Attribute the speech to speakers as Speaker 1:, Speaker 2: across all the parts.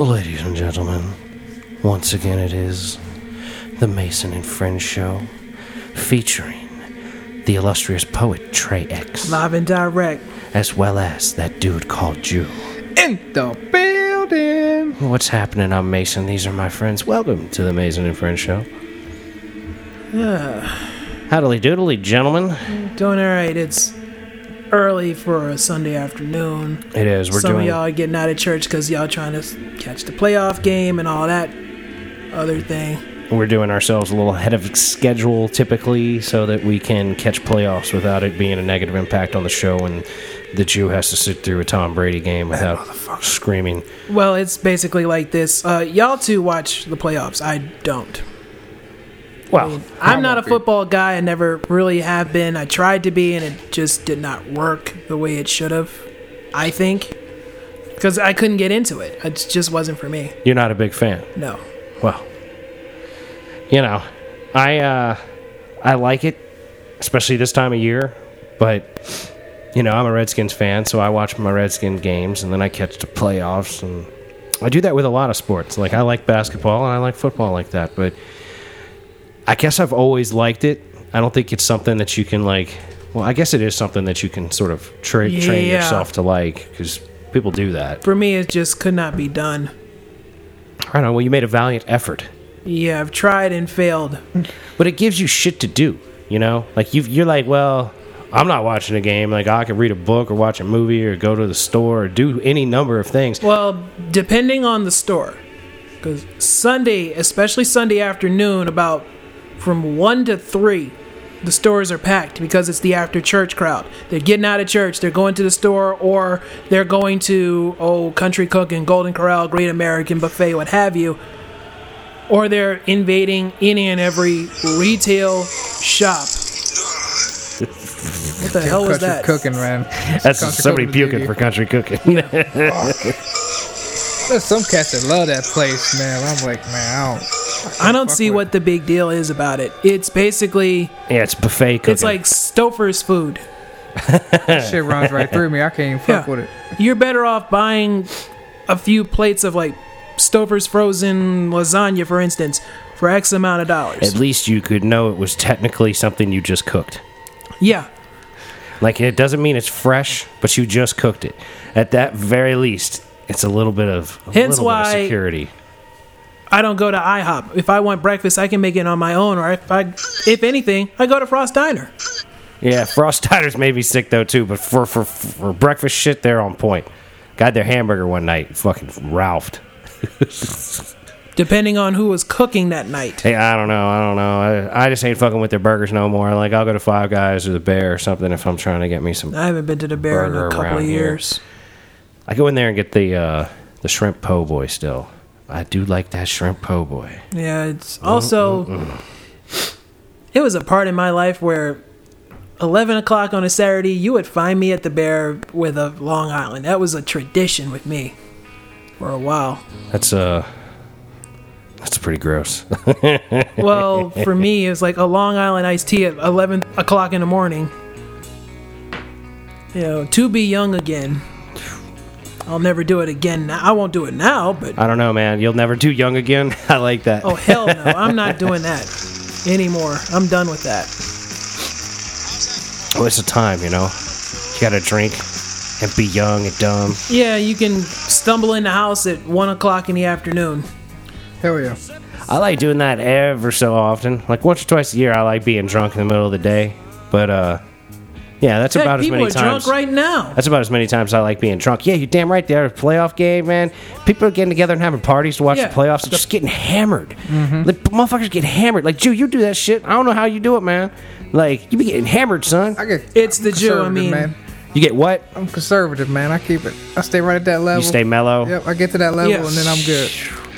Speaker 1: Ladies and gentlemen, once again it is the Mason and Friends show featuring the illustrious poet Trey X,
Speaker 2: Live and direct.
Speaker 1: as well as that dude called Jew.
Speaker 3: In the building.
Speaker 1: What's happening? I'm Mason. These are my friends. Welcome to the Mason and Friends show. Howdly doodly, gentlemen.
Speaker 2: Doing all right. It's early for a Sunday afternoon.
Speaker 1: It is. We're
Speaker 2: Some
Speaker 1: doing.
Speaker 2: of y'all are getting out of church because y'all trying to catch the playoff game and all that other thing.
Speaker 1: We're doing ourselves a little ahead of schedule typically so that we can catch playoffs without it being a negative impact on the show and the Jew has to sit through a Tom Brady game without screaming.
Speaker 2: Well, it's basically like this. Uh, y'all two watch the playoffs. I don't.
Speaker 1: Well,
Speaker 2: I'm not a football guy. I never really have been. I tried to be, and it just did not work the way it should have. I think because I couldn't get into it. It just wasn't for me.
Speaker 1: you're not a big fan.
Speaker 2: No.
Speaker 1: Well, you know, I uh, I like it, especially this time of year. But you know, I'm a Redskins fan, so I watch my Redskins games, and then I catch the playoffs, and I do that with a lot of sports. Like I like basketball and I like football like that. But I guess I've always liked it. I don't think it's something that you can like. Well, I guess it is something that you can sort of tra- train yourself to like because people do that.
Speaker 2: For me, it just could not be done.
Speaker 1: I don't know. Well, you made a valiant effort.
Speaker 2: Yeah, I've tried and failed.
Speaker 1: but it gives you shit to do. You know, like you you're like, well, I'm not watching a game. Like I could read a book or watch a movie or go to the store or do any number of things.
Speaker 2: Well, depending on the store. Because Sunday, especially Sunday afternoon, about from 1 to 3, the stores are packed because it's the after church crowd. They're getting out of church, they're going to the store, or they're going to, oh, Country Cooking, Golden Corral, Great American Buffet, what have you. Or they're invading any and every retail shop. What the hell was that?
Speaker 3: Country
Speaker 2: that?
Speaker 3: cooking, man.
Speaker 1: That's
Speaker 3: Country
Speaker 1: somebody puking
Speaker 3: baby.
Speaker 1: for country cooking.
Speaker 3: There's some cats that love that place, man. I'm like, man, I don't.
Speaker 2: I don't see what the big deal is about it. It's basically
Speaker 1: yeah, it's buffet cooking.
Speaker 2: it's like Stouffer's food.
Speaker 3: That shit runs right through me. I can't even fuck
Speaker 2: Yeah.
Speaker 3: with it.
Speaker 2: You're better off buying a few plates of like Stouffer's frozen lasagna, for instance, for X amount of dollars.
Speaker 1: at least you could know it was technically something you just cooked.
Speaker 2: yeah,
Speaker 1: Like it doesn't mean it's fresh, but you just cooked it. At that very least, it's a little bit of a
Speaker 2: Hence
Speaker 1: little bit of
Speaker 2: why-
Speaker 1: security.
Speaker 2: I don't go to IHOP. If I want breakfast, I can make it on my own, or if I, if anything, I go to Frost Diner.
Speaker 1: Yeah, Frost Diners may be sick though too, but for for for breakfast shit, they're on point. Got their hamburger one night, fucking Ralphed.
Speaker 2: Depending on who was cooking that night.
Speaker 1: Hey, I don't know, I don't know. I, I just ain't fucking with their burgers no more. Like I'll go to Five Guys or the Bear or something if I'm trying to get me some.
Speaker 2: I haven't been to the Bear in a couple of
Speaker 1: here.
Speaker 2: years.
Speaker 1: I go in there and get the uh, the shrimp po' boy. Still, I do like that shrimp po' boy.
Speaker 2: Yeah, it's also. It was a part in my life where 11 o'clock on a Saturday, you would find me at the Bear with a Long Island. That was a tradition with me for a while.
Speaker 1: That's uh, that's pretty gross.
Speaker 2: Well, for me, it was like a Long Island iced tea at 11 o'clock in the morning. You know, to be young again. I'll never do it again. Now. I won't do it now, but
Speaker 1: I don't know, man. You'll never do young again. I like that.
Speaker 2: oh hell no, I'm not doing that anymore. I'm done with that.
Speaker 1: Oh, it's a time, you know. You gotta drink and be young and dumb.
Speaker 2: Yeah, you can stumble in the house at one o'clock in the afternoon.
Speaker 3: Hell yeah.
Speaker 1: I like doing that ever so often. Like once or twice a year, I like being drunk in the middle of the day. But uh, yeah, that's
Speaker 2: Heck,
Speaker 1: about as many
Speaker 2: are
Speaker 1: times.
Speaker 2: drunk right now.
Speaker 1: That's about as many times I like being drunk. Yeah, you're damn right. There, playoff game, man. People are getting together and having parties to watch
Speaker 2: Yeah.
Speaker 1: the playoffs. and just getting hammered. Mm-hmm. Like motherfuckers get hammered. Like Jew, you do that shit. I don't know how you do it, man. Like you be getting hammered, son.
Speaker 3: I get.
Speaker 2: It's the Jew, I mean-
Speaker 3: man.
Speaker 1: You get what?
Speaker 3: I'm conservative, man. I keep it. I stay right at that level.
Speaker 1: You stay mellow.
Speaker 3: Yep, I get to that level
Speaker 2: Yeah.
Speaker 3: and then I'm good.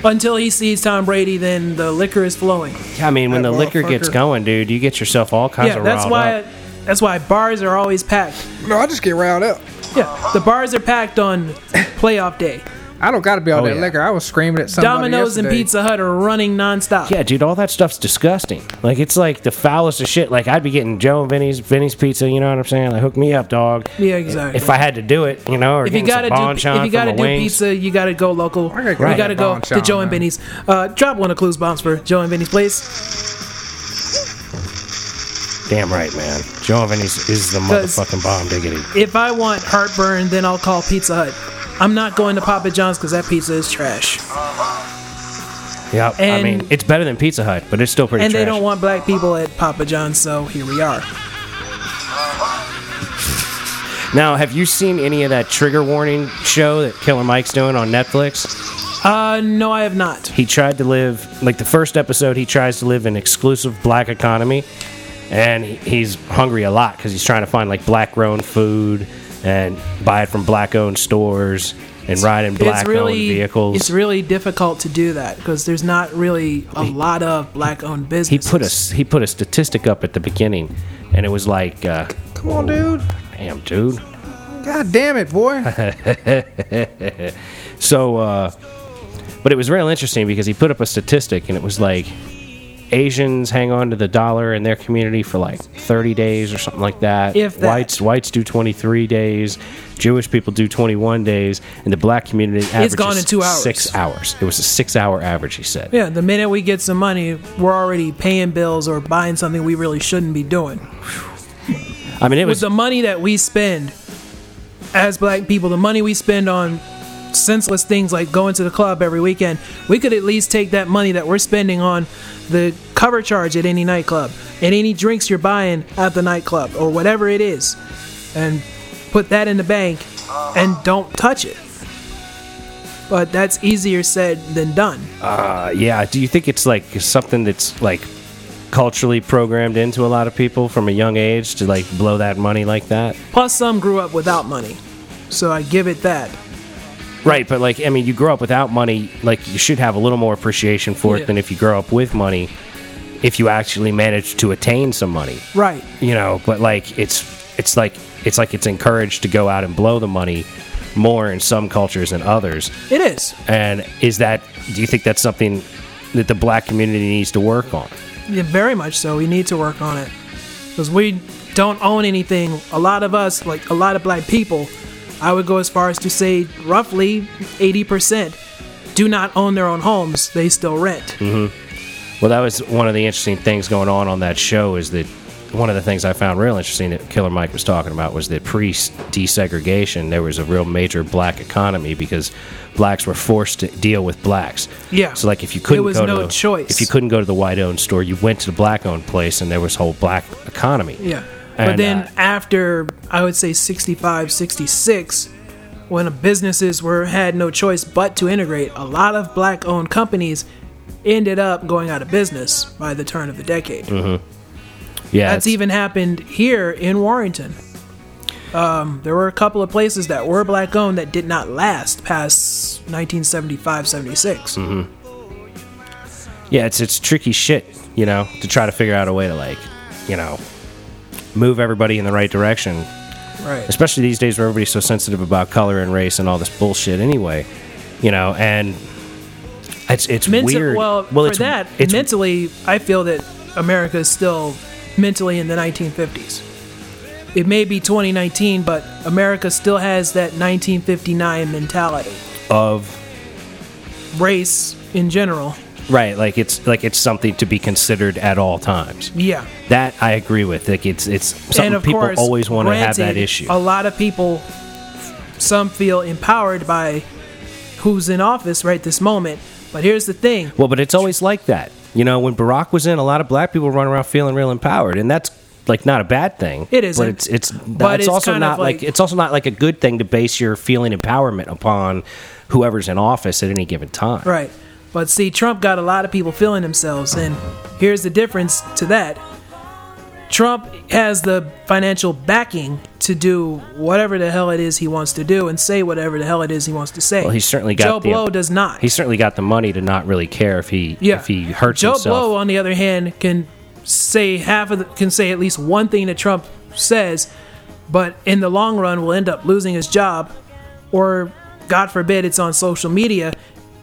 Speaker 2: Until he sees Tom Brady, then the liquor is flowing.
Speaker 1: Yeah, I mean, when
Speaker 3: That
Speaker 1: the liquor gets going, dude, you get yourself all kinds
Speaker 2: Yeah,
Speaker 1: of
Speaker 2: that's why.
Speaker 1: up.
Speaker 2: That's why bars are always packed.
Speaker 3: No, I just get riled up.
Speaker 2: Yeah, the bars are packed on playoff day.
Speaker 3: I don't got to be all
Speaker 1: Oh,
Speaker 3: that
Speaker 1: yeah.
Speaker 3: liquor. I was screaming at somebody
Speaker 2: Domino's and
Speaker 3: yesterday.
Speaker 2: Pizza Hut are running nonstop.
Speaker 1: Yeah, dude, all that stuff's disgusting. Like it's like the foulest of shit. Like I'd be getting Joe and Vinny's Vinny's pizza. You know what I'm saying? Like hook me up, dog.
Speaker 2: Yeah, exactly.
Speaker 1: If I had to do it, you know, or
Speaker 2: if you
Speaker 1: getting
Speaker 2: gotta
Speaker 1: some
Speaker 2: do
Speaker 1: bonchon
Speaker 2: if you gotta do
Speaker 1: wings.
Speaker 2: pizza, you gotta go local.
Speaker 3: I gotta
Speaker 2: you gotta go
Speaker 3: bonchon,
Speaker 2: to Joe and
Speaker 3: man.
Speaker 2: Benny's. Uh, drop one of Clues bombs for Joe and Benny's place.
Speaker 1: Damn right, man. Vinny's is the motherfucking bomb diggity.
Speaker 2: If I want heartburn, then I'll call Pizza Hut. I'm not going to Papa John's because that pizza is trash,
Speaker 1: Yep. I mean, it's better than Pizza Hut, but it's still pretty
Speaker 2: and
Speaker 1: trash.
Speaker 2: they don't want black people at Papa John's, so here we are.
Speaker 1: Now, have you seen any of that trigger warning show that Killer Mike's doing on Netflix?
Speaker 2: Uh, no, I have not.
Speaker 1: He tried to live like the first episode. He tries to live in exclusive black economy, and he's hungry a lot because he's trying to find like black-grown food and buy it from black-owned stores and ride in black-owned
Speaker 2: really
Speaker 1: vehicles.
Speaker 2: it's really difficult to do that because there's not really a lot of black-owned
Speaker 1: he put a he put a statistic up at the beginning, and it was like, uh,
Speaker 3: Come on, dude.
Speaker 1: "Damn, dude."
Speaker 3: God damn it, boy.
Speaker 1: So, uh, but it was real interesting because he put up a statistic and it was like Asians hang on to the dollar in their community for like 30 days or something like that.
Speaker 2: If that.
Speaker 1: Whites whites do 23 days, Jewish people do 21 days, and the black community averages
Speaker 2: gone in two hours.
Speaker 1: Six hours. It was a six-hour average. He said.
Speaker 2: Yeah, the minute we get some money, we're already paying bills or buying something we really shouldn't be doing.
Speaker 1: I mean, it
Speaker 2: With
Speaker 1: was
Speaker 2: the money that we spend as black people, the money we spend on senseless things like going to the club every weekend, we could at least take that money that we're spending on the cover charge at any nightclub and any drinks you're buying at the nightclub or whatever it is and put that in the bank and don't touch it. But that's easier said than done.
Speaker 1: Uh, yeah. Do you think it's like something that's like culturally programmed into a lot of people from a young age to like blow that money like that?
Speaker 2: Plus, some grew up without money. So I give it that.
Speaker 1: Right, but like I mean, you grow up without money, like you should have a little more appreciation for
Speaker 2: Yeah.
Speaker 1: it than if you grow up with money. If you actually manage to attain some money,
Speaker 2: Right.
Speaker 1: you know, but like it's it's like it's like it's encouraged to go out and blow the money more in some cultures than others.
Speaker 2: It is.
Speaker 1: And is that do you think that's something that the black community needs to work on?
Speaker 2: Yeah, very much so. We need to work on it because we don't own anything. A lot of us, like a lot of black people, I would go as far as to say roughly 80% do not own their own homes. They still rent. Mm-hmm.
Speaker 1: Well, that was one of the interesting things going on on that show. Is that one of the things I found real interesting that Killer Mike was talking about was that pre desegregation there was a real major black economy because blacks were forced to deal with blacks.
Speaker 2: Yeah.
Speaker 1: So like if you couldn't
Speaker 2: was
Speaker 1: go
Speaker 2: no
Speaker 1: to
Speaker 2: choice.
Speaker 1: if you couldn't go to the white owned store, you went to the black owned place, and there was whole black economy.
Speaker 2: Yeah. But then
Speaker 1: uh,
Speaker 2: after, I would say 65, 66, when businesses were had no choice but to integrate, a lot of black owned companies ended up going out of business by the turn of the decade.
Speaker 1: yeah,
Speaker 2: That's even happened here in Warrenton. Um, there were a couple of places that were black owned that did not last past 1975 76.
Speaker 1: yeah, it's it's tricky shit, you know, to try to figure out a way to like, you know, move everybody in the right direction
Speaker 2: Right.
Speaker 1: especially these days where everybody's so sensitive about color and race and all this bullshit anyway you know and it's it's
Speaker 2: Mental,
Speaker 1: weird
Speaker 2: well, well for
Speaker 1: it's
Speaker 2: that,
Speaker 1: it's
Speaker 2: mentally, I feel that America is still mentally in the 1950s. It may be 2019, but America still has that 1959 mentality.
Speaker 1: of
Speaker 2: Race in general.
Speaker 1: Right like it's like it's something to be considered at all times
Speaker 2: Yeah.
Speaker 1: that i agree with like it's it's something people
Speaker 2: course,
Speaker 1: always want to have that issue
Speaker 2: A lot of people, some feel empowered by who's in office right this moment. But here's the thing:
Speaker 1: well but it's always like that you know when barack was in a lot of black people run around feeling real empowered and that's like not a bad thing
Speaker 2: It
Speaker 1: is,
Speaker 2: but
Speaker 1: it's it's
Speaker 2: But
Speaker 1: it's,
Speaker 2: it's
Speaker 1: also not like,
Speaker 2: like-
Speaker 1: it's also not like a good thing to base your feeling empowerment upon whoever's in office at any given time
Speaker 2: right? But see, Trump got a lot of people feeling themselves, and here's the difference to that: Trump has the financial backing to do whatever the hell it is he wants to do and say whatever the hell it is he wants to say.
Speaker 1: Well, he certainly got
Speaker 2: Joe
Speaker 1: the-
Speaker 2: Blow does not.
Speaker 1: He's certainly got the money to not really care if he
Speaker 2: Yeah.
Speaker 1: if he hurts himself.
Speaker 2: Joe
Speaker 1: himself.
Speaker 2: Blow, on the other hand, can say half of the, can say at least one thing that Trump says, but in the long run will end up losing his job, or God forbid it's on social media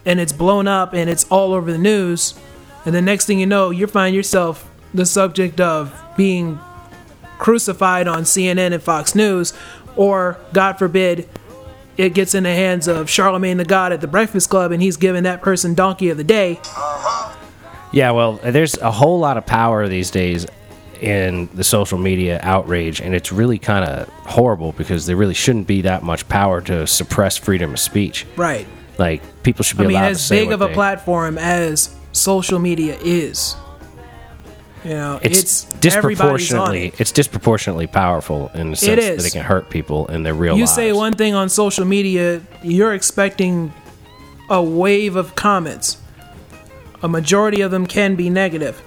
Speaker 2: and it's blown up and it's all over the news, and the next thing you know, you find yourself the subject of being crucified on CNN and Fox News, or God forbid it gets in the hands of Charlemagne the God at the Breakfast Club and he's giving that person donkey of the day. Uh-huh.
Speaker 1: Yeah, well, there's a whole lot of power these days in the social media outrage, and it's really kind of horrible because there really shouldn't be that much power to suppress freedom of speech.
Speaker 2: Right.
Speaker 1: Like people should be
Speaker 2: I mean, as big of a
Speaker 1: they-
Speaker 2: platform as social media is, you know,
Speaker 1: It's,
Speaker 2: it's,
Speaker 1: disproportionately
Speaker 2: it.
Speaker 1: it's disproportionately powerful in the sense that it can hurt people in their real life.
Speaker 2: You
Speaker 1: lives.
Speaker 2: say one thing on social media, you're expecting a wave of comments. A majority of them can be negative.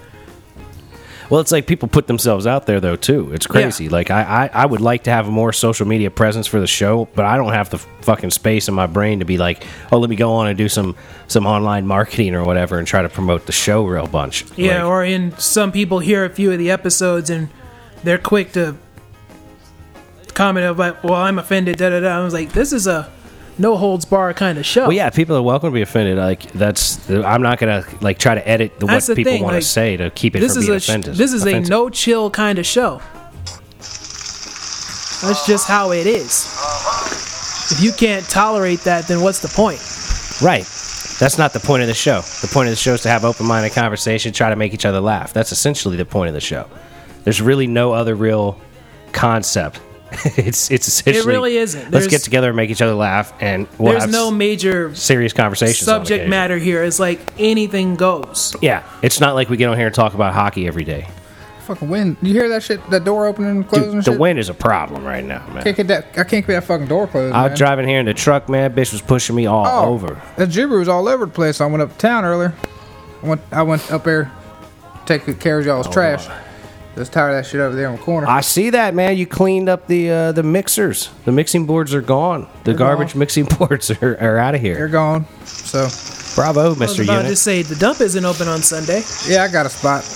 Speaker 1: Well, it's like people put themselves out there though too. It's crazy. Like I, I, I would like to have a more social media presence for the show, but I don't have the fucking space in my brain to be like, oh, let me go on and do some some online marketing or whatever and try to promote the show real bunch.
Speaker 2: Yeah,
Speaker 1: Like,
Speaker 2: or in some people hear a few of the episodes and they're quick to comment about, "Well, I'm offended." Da da da. I was like, "This is a no holds bar kind of show."
Speaker 1: well, yeah, people are welcome to be offended. Like that's, I'm not gonna like try to edit the, what
Speaker 2: the
Speaker 1: people want
Speaker 2: like,
Speaker 1: to say to keep it
Speaker 2: this
Speaker 1: from
Speaker 2: is
Speaker 1: being
Speaker 2: a
Speaker 1: offensive.
Speaker 2: this is a no chill kind of show. That's just how it is. If you can't tolerate that, then what's the point?
Speaker 1: Right. That's not the point of the show. The point of the show is to have open-minded conversation, try to make each other laugh. That's essentially the point of the show. There's really no other real concept. it's it's essentially it
Speaker 2: really isn't.
Speaker 1: Let's get together and make each other laugh, and we'll
Speaker 2: There's
Speaker 1: have
Speaker 2: no major
Speaker 1: serious conversations.
Speaker 2: subject matter here. It's like anything goes.
Speaker 1: Yeah, it's not like we get on here and talk about hockey every day.
Speaker 3: Fucking wind. You hear that shit? That door opening and closing
Speaker 1: Dude,
Speaker 3: and
Speaker 1: the
Speaker 3: shit?
Speaker 1: wind is a problem right now, man.
Speaker 3: Can't get that. I can't get that fucking door closed.
Speaker 1: I
Speaker 3: man.
Speaker 1: was driving here in the truck, man. Bitch was pushing me all
Speaker 3: Oh,
Speaker 1: over.
Speaker 3: That Jibber was all over the place. I went up to town earlier. I went. I went up there, take good care of y'all's oh, trash. Just tired tire that shit over there in the corner.
Speaker 1: I see that, man. You cleaned up the uh, the mixers. The mixing boards are gone. The garbage
Speaker 3: gone.
Speaker 1: mixing boards are, are out of here.
Speaker 3: They're gone. So
Speaker 1: Bravo,
Speaker 2: I was
Speaker 1: Mr.
Speaker 2: about
Speaker 1: Unit.
Speaker 2: to say the dump isn't open on Sunday.
Speaker 3: yeah, I got a spot.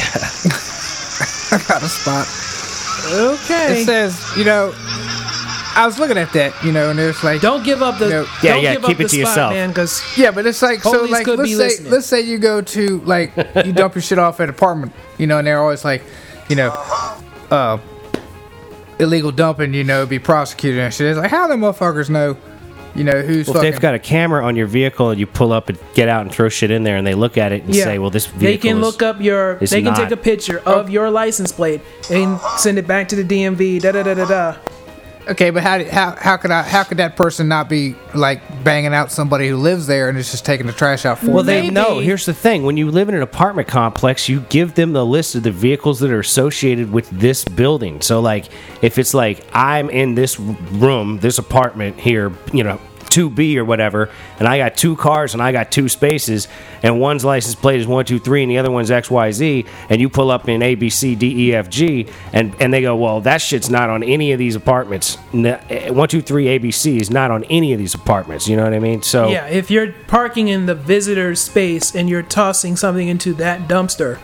Speaker 3: I got a spot.
Speaker 2: Okay.
Speaker 3: It says, you know, I was looking at that, you know, and it's like,
Speaker 2: don't give up the
Speaker 3: No.
Speaker 1: Yeah,
Speaker 2: don't
Speaker 1: yeah,
Speaker 2: give
Speaker 1: keep
Speaker 2: up
Speaker 1: it
Speaker 2: the
Speaker 1: to
Speaker 2: spot,
Speaker 1: yourself.
Speaker 2: man. Because
Speaker 3: Yeah, but it's like so like
Speaker 2: could
Speaker 3: let's
Speaker 2: be
Speaker 3: say
Speaker 2: listening.
Speaker 3: let's say you go to like you dump your shit off at an apartment, you know, and they're always like, you know, uh illegal dumping, you know, be prosecuted and shit. It's like how the motherfuckers know, you know, who's
Speaker 1: Well, if
Speaker 3: fucking
Speaker 1: they've got a camera on your vehicle and you pull up and get out and throw shit in there and they look at it and
Speaker 2: yeah,
Speaker 1: say, well, this vehicle
Speaker 2: they can
Speaker 1: is-
Speaker 2: look up your. They can take a picture of your license plate and send it back to the DMV. Da da da da da.
Speaker 3: Okay, but how how how could I how could that person not be like banging out somebody who lives there and is just taking the trash out for them?
Speaker 1: Well,
Speaker 3: them?
Speaker 1: they know. Here's the thing: when you live in an apartment complex, you give them the list of the vehicles that are associated with this building. So, like, if it's like I'm in this room, this apartment here, you know, two B or whatever, and I got two cars and I got two spaces, and one's license plate is one two three, and the other one's X Y Z, and you pull up in A B C D E F G, and and they go, well, that shit's not on any of these apartments. Eh, One two three A B C is not on any of these apartments. You know what I mean? So
Speaker 2: Yeah, if you're parking in the visitor space and you're tossing something into that dumpster,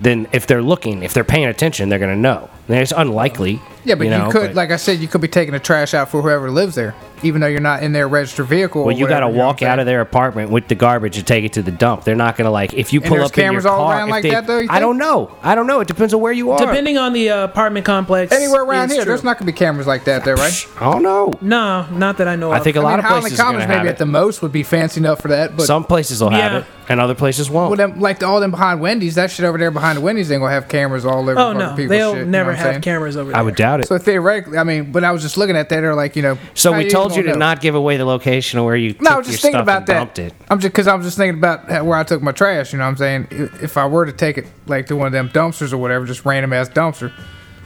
Speaker 1: then if they're looking, if they're paying attention, they're going to know. And it's unlikely.
Speaker 3: Yeah, but you,
Speaker 1: know,
Speaker 3: could,
Speaker 1: but-
Speaker 3: like I said, you could be taking the trash out for whoever lives there, even though you're not in their registered vehicle.
Speaker 1: well, you got to walk out of their apartment with the garbage and take it to the dump. They're not going to like if you pull
Speaker 3: there's
Speaker 1: up in your
Speaker 3: cameras all
Speaker 1: car.
Speaker 3: around like
Speaker 1: they-
Speaker 3: that, though, you
Speaker 1: I don't know. I don't know. It depends on where you are.
Speaker 2: depending on the uh, apartment complex,
Speaker 3: Anywhere around here,
Speaker 2: true.
Speaker 3: there's not gonna be cameras like that there, right?
Speaker 1: I don't know.
Speaker 2: No, not that I know
Speaker 1: I
Speaker 2: of.
Speaker 1: think a
Speaker 3: I
Speaker 1: lot
Speaker 3: mean,
Speaker 1: of
Speaker 3: Highland
Speaker 1: places are going
Speaker 3: Commons maybe
Speaker 1: it.
Speaker 3: at the most would be fancy enough for that, but
Speaker 1: Some places will have
Speaker 2: Yeah.
Speaker 1: it, and other places won't.
Speaker 3: well, them, like all them behind Wendy's, that shit over there behind the Wendy's ain't gonna have cameras all over.
Speaker 2: Oh no, they'll
Speaker 3: shit, you know
Speaker 2: never have
Speaker 3: saying?
Speaker 2: cameras over there.
Speaker 1: I would doubt it.
Speaker 3: So theoretically, I mean, but I was just looking at that, they're like, you know.
Speaker 1: So we told you
Speaker 3: gonna know?
Speaker 1: not give away the location of where you
Speaker 3: No, I
Speaker 1: took
Speaker 3: was
Speaker 1: your
Speaker 3: just thinking
Speaker 1: stuff
Speaker 3: about
Speaker 1: and
Speaker 3: that.
Speaker 1: dumped it.
Speaker 3: I'm just because I was just thinking about where I took my trash. You know, what I'm saying if if I were to take it like to one of them dumpsters or whatever, just random ass dumpster.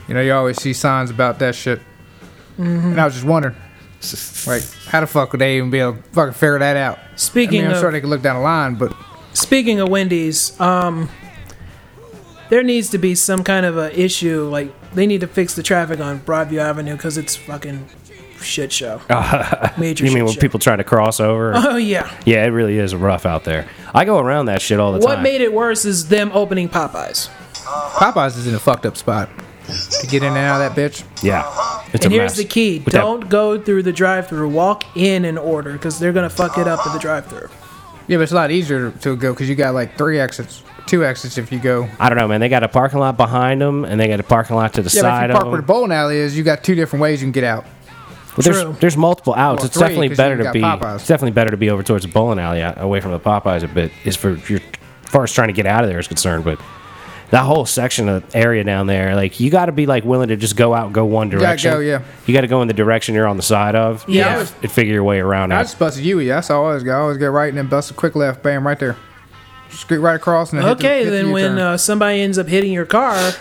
Speaker 3: You know, you always see signs about that shit.
Speaker 2: Mm-hmm.
Speaker 3: And I was just wondering, like, how the fuck would they even be able to fucking figure that out? I
Speaker 2: Speaking
Speaker 3: mean, I'm
Speaker 2: of
Speaker 3: sure they could look down the line, but
Speaker 2: speaking of Wendy's, um, there needs to be some kind of a issue. Like they need to fix the traffic on Broadview Avenue because it's fucking shit show. Major.
Speaker 1: You mean
Speaker 2: shit
Speaker 1: when
Speaker 2: show.
Speaker 1: people try to cross over?
Speaker 2: Oh yeah.
Speaker 1: yeah, it really is rough out there. I go around that shit all the
Speaker 2: What
Speaker 1: time.
Speaker 2: What made it worse is them opening Popeyes.
Speaker 3: Popeyes is in a fucked up spot. to get in and out of that bitch.
Speaker 1: Yeah, it's
Speaker 2: and
Speaker 1: a
Speaker 2: here's
Speaker 1: mess.
Speaker 2: the key:
Speaker 1: With
Speaker 2: don't go through the drive-through. Walk in and order because they're gonna fuck it up at the drive-through.
Speaker 3: Yeah, but it's a lot easier to go because you got like three exits, two exits if you go.
Speaker 1: I don't know, man. They got a parking lot behind them, and they got a parking lot to the
Speaker 3: Yeah, but if you park where the bowling alley is, you got two different ways you can get out.
Speaker 1: Well, there's
Speaker 2: True.
Speaker 1: there's multiple outs.
Speaker 3: Well,
Speaker 1: it's
Speaker 3: three,
Speaker 1: definitely
Speaker 3: 'cause
Speaker 1: better to
Speaker 3: got
Speaker 1: be.
Speaker 3: Popeyes.
Speaker 1: It's definitely better to be over towards the bowling alley, uh, away from the Popeyes a bit. Is for your as far as trying to get out of there is concerned, but. That whole section of area down there, like you got to be like willing to just go out and go one direction.
Speaker 3: go, yeah.
Speaker 1: You got to go in the direction you're on the side of.
Speaker 2: Yeah.
Speaker 1: and,
Speaker 2: I was-
Speaker 1: and figure your way around
Speaker 3: I
Speaker 1: it.
Speaker 3: just busted Yui. That's all I always go. I always get right and then bust a quick left, bam, right there. Street right across and then hit the-
Speaker 2: Okay,
Speaker 3: hit the
Speaker 2: then when uh, somebody ends up hitting your car,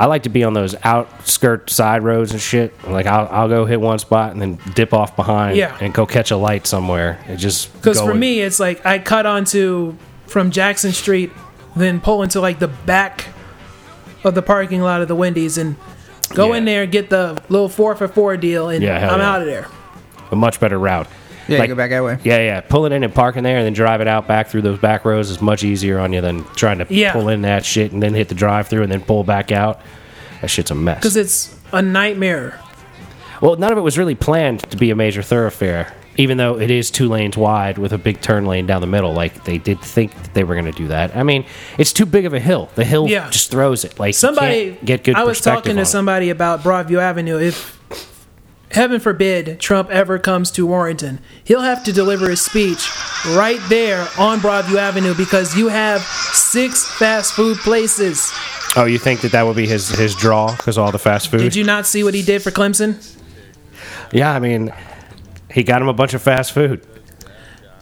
Speaker 1: I like to be on those outskirt side roads and shit. Like I'll, I'll go hit one spot and then dip off behind
Speaker 2: Yeah.
Speaker 1: and go catch a light somewhere and just
Speaker 2: because for me it's like I cut onto from Jackson Street, then pull into like the back of the parking lot of the Wendy's and go in
Speaker 1: Yeah.
Speaker 2: there, get the little four for four deal, and
Speaker 1: Yeah,
Speaker 2: I'm
Speaker 1: yeah.
Speaker 2: out of there.
Speaker 1: a much better route.
Speaker 3: Yeah,
Speaker 1: like-
Speaker 3: go back that way.
Speaker 1: Yeah, yeah. Pulling in and parking there and then drive it out back through those back rows is much easier on you than trying to
Speaker 2: Yeah.
Speaker 1: pull in that shit and then hit the drive through and then pull back out. That shit's a mess.
Speaker 2: Because it's a nightmare.
Speaker 1: Well, none of it was really planned to be a major thoroughfare, even though it is two lanes wide with a big turn lane down the middle. Like they did think that they were going to do that. I mean, it's too big of a hill. The hill
Speaker 2: Yeah.
Speaker 1: just throws it. Like you
Speaker 2: Somebody
Speaker 1: can't get good.
Speaker 2: I was
Speaker 1: perspective
Speaker 2: talking to
Speaker 1: on it.
Speaker 2: somebody about Broadview Avenue. If heaven forbid Trump ever comes to Warrenton. he'll have to deliver his speech right there on Broadview Avenue because you have six fast food places.
Speaker 1: Oh, you think that that would be his his draw because all the fast food?
Speaker 2: Did you not see what he did for Clemson?
Speaker 1: Yeah, I mean, he got him a bunch of fast food.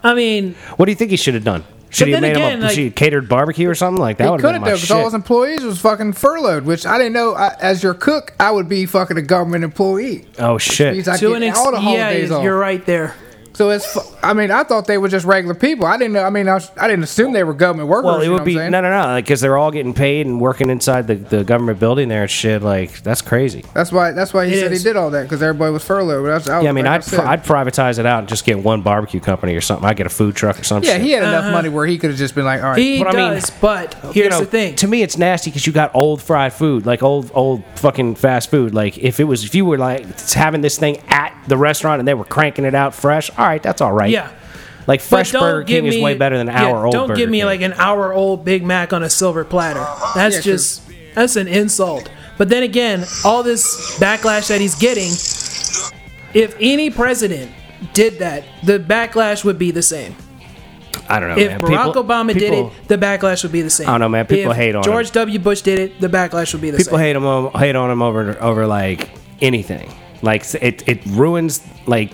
Speaker 2: I mean,
Speaker 1: What do you think he should have done? Should he have
Speaker 2: then
Speaker 1: made
Speaker 2: again,
Speaker 1: him a
Speaker 2: like-
Speaker 1: should he have catered barbecue or something like that?
Speaker 3: He
Speaker 1: Would
Speaker 3: could
Speaker 1: have
Speaker 3: have
Speaker 1: been my
Speaker 3: though, because all his employees was fucking furloughed, which I didn't know. I, as your cook, I would be fucking a government employee.
Speaker 1: Oh shit!
Speaker 3: Means I
Speaker 2: to
Speaker 3: get
Speaker 2: an ex-
Speaker 3: all the
Speaker 2: yeah,
Speaker 3: off.
Speaker 2: you're right there.
Speaker 3: So it's. I mean, I thought they were just regular people. I didn't know. I mean, I, was, I didn't assume they were government workers.
Speaker 1: Well, it
Speaker 3: you know
Speaker 1: would be no, no, no, because they're all getting paid and working inside the, the government building there and shit. Like that's crazy.
Speaker 3: That's why. That's why he
Speaker 2: It
Speaker 3: said
Speaker 2: is.
Speaker 3: he did all that because everybody was furloughed. That's, I was,
Speaker 1: Yeah, I mean,
Speaker 3: like
Speaker 1: I'd
Speaker 3: said.
Speaker 1: I'd privatize it out and just get one barbecue company or something. I'd get a food truck or something.
Speaker 3: yeah, he had enough uh-huh. money where he could have just been like, all right.
Speaker 2: He
Speaker 1: But I mean,
Speaker 2: but here's
Speaker 1: you know,
Speaker 2: the thing.
Speaker 1: To me, it's nasty because you got old fried food, like old old fucking fast food. Like if it was, if you were like having this thing at the restaurant and they were cranking it out fresh, all right, that's all right.
Speaker 2: Yeah.
Speaker 1: Like fresh
Speaker 2: But
Speaker 1: Burger King is way better than
Speaker 2: yeah,
Speaker 1: our old.
Speaker 2: Don't
Speaker 1: Burger
Speaker 2: give me
Speaker 1: King.
Speaker 2: like an hour old Big Mac on a silver platter. Uh-huh. That's
Speaker 3: Yeah, 'cause-
Speaker 2: just that's an insult. But then again, all this backlash that he's getting, if any president did that, the backlash would be the same.
Speaker 1: I don't know.
Speaker 2: If
Speaker 1: man.
Speaker 2: Barack
Speaker 1: People-
Speaker 2: Obama
Speaker 1: people-
Speaker 2: did it, the backlash would be the same.
Speaker 1: I don't know, man. People
Speaker 2: if
Speaker 1: hate on
Speaker 2: George
Speaker 1: him.
Speaker 2: W. Bush did it, the backlash would be the
Speaker 1: people
Speaker 2: same.
Speaker 1: People hate him hate on him over over like anything. Like it it ruins like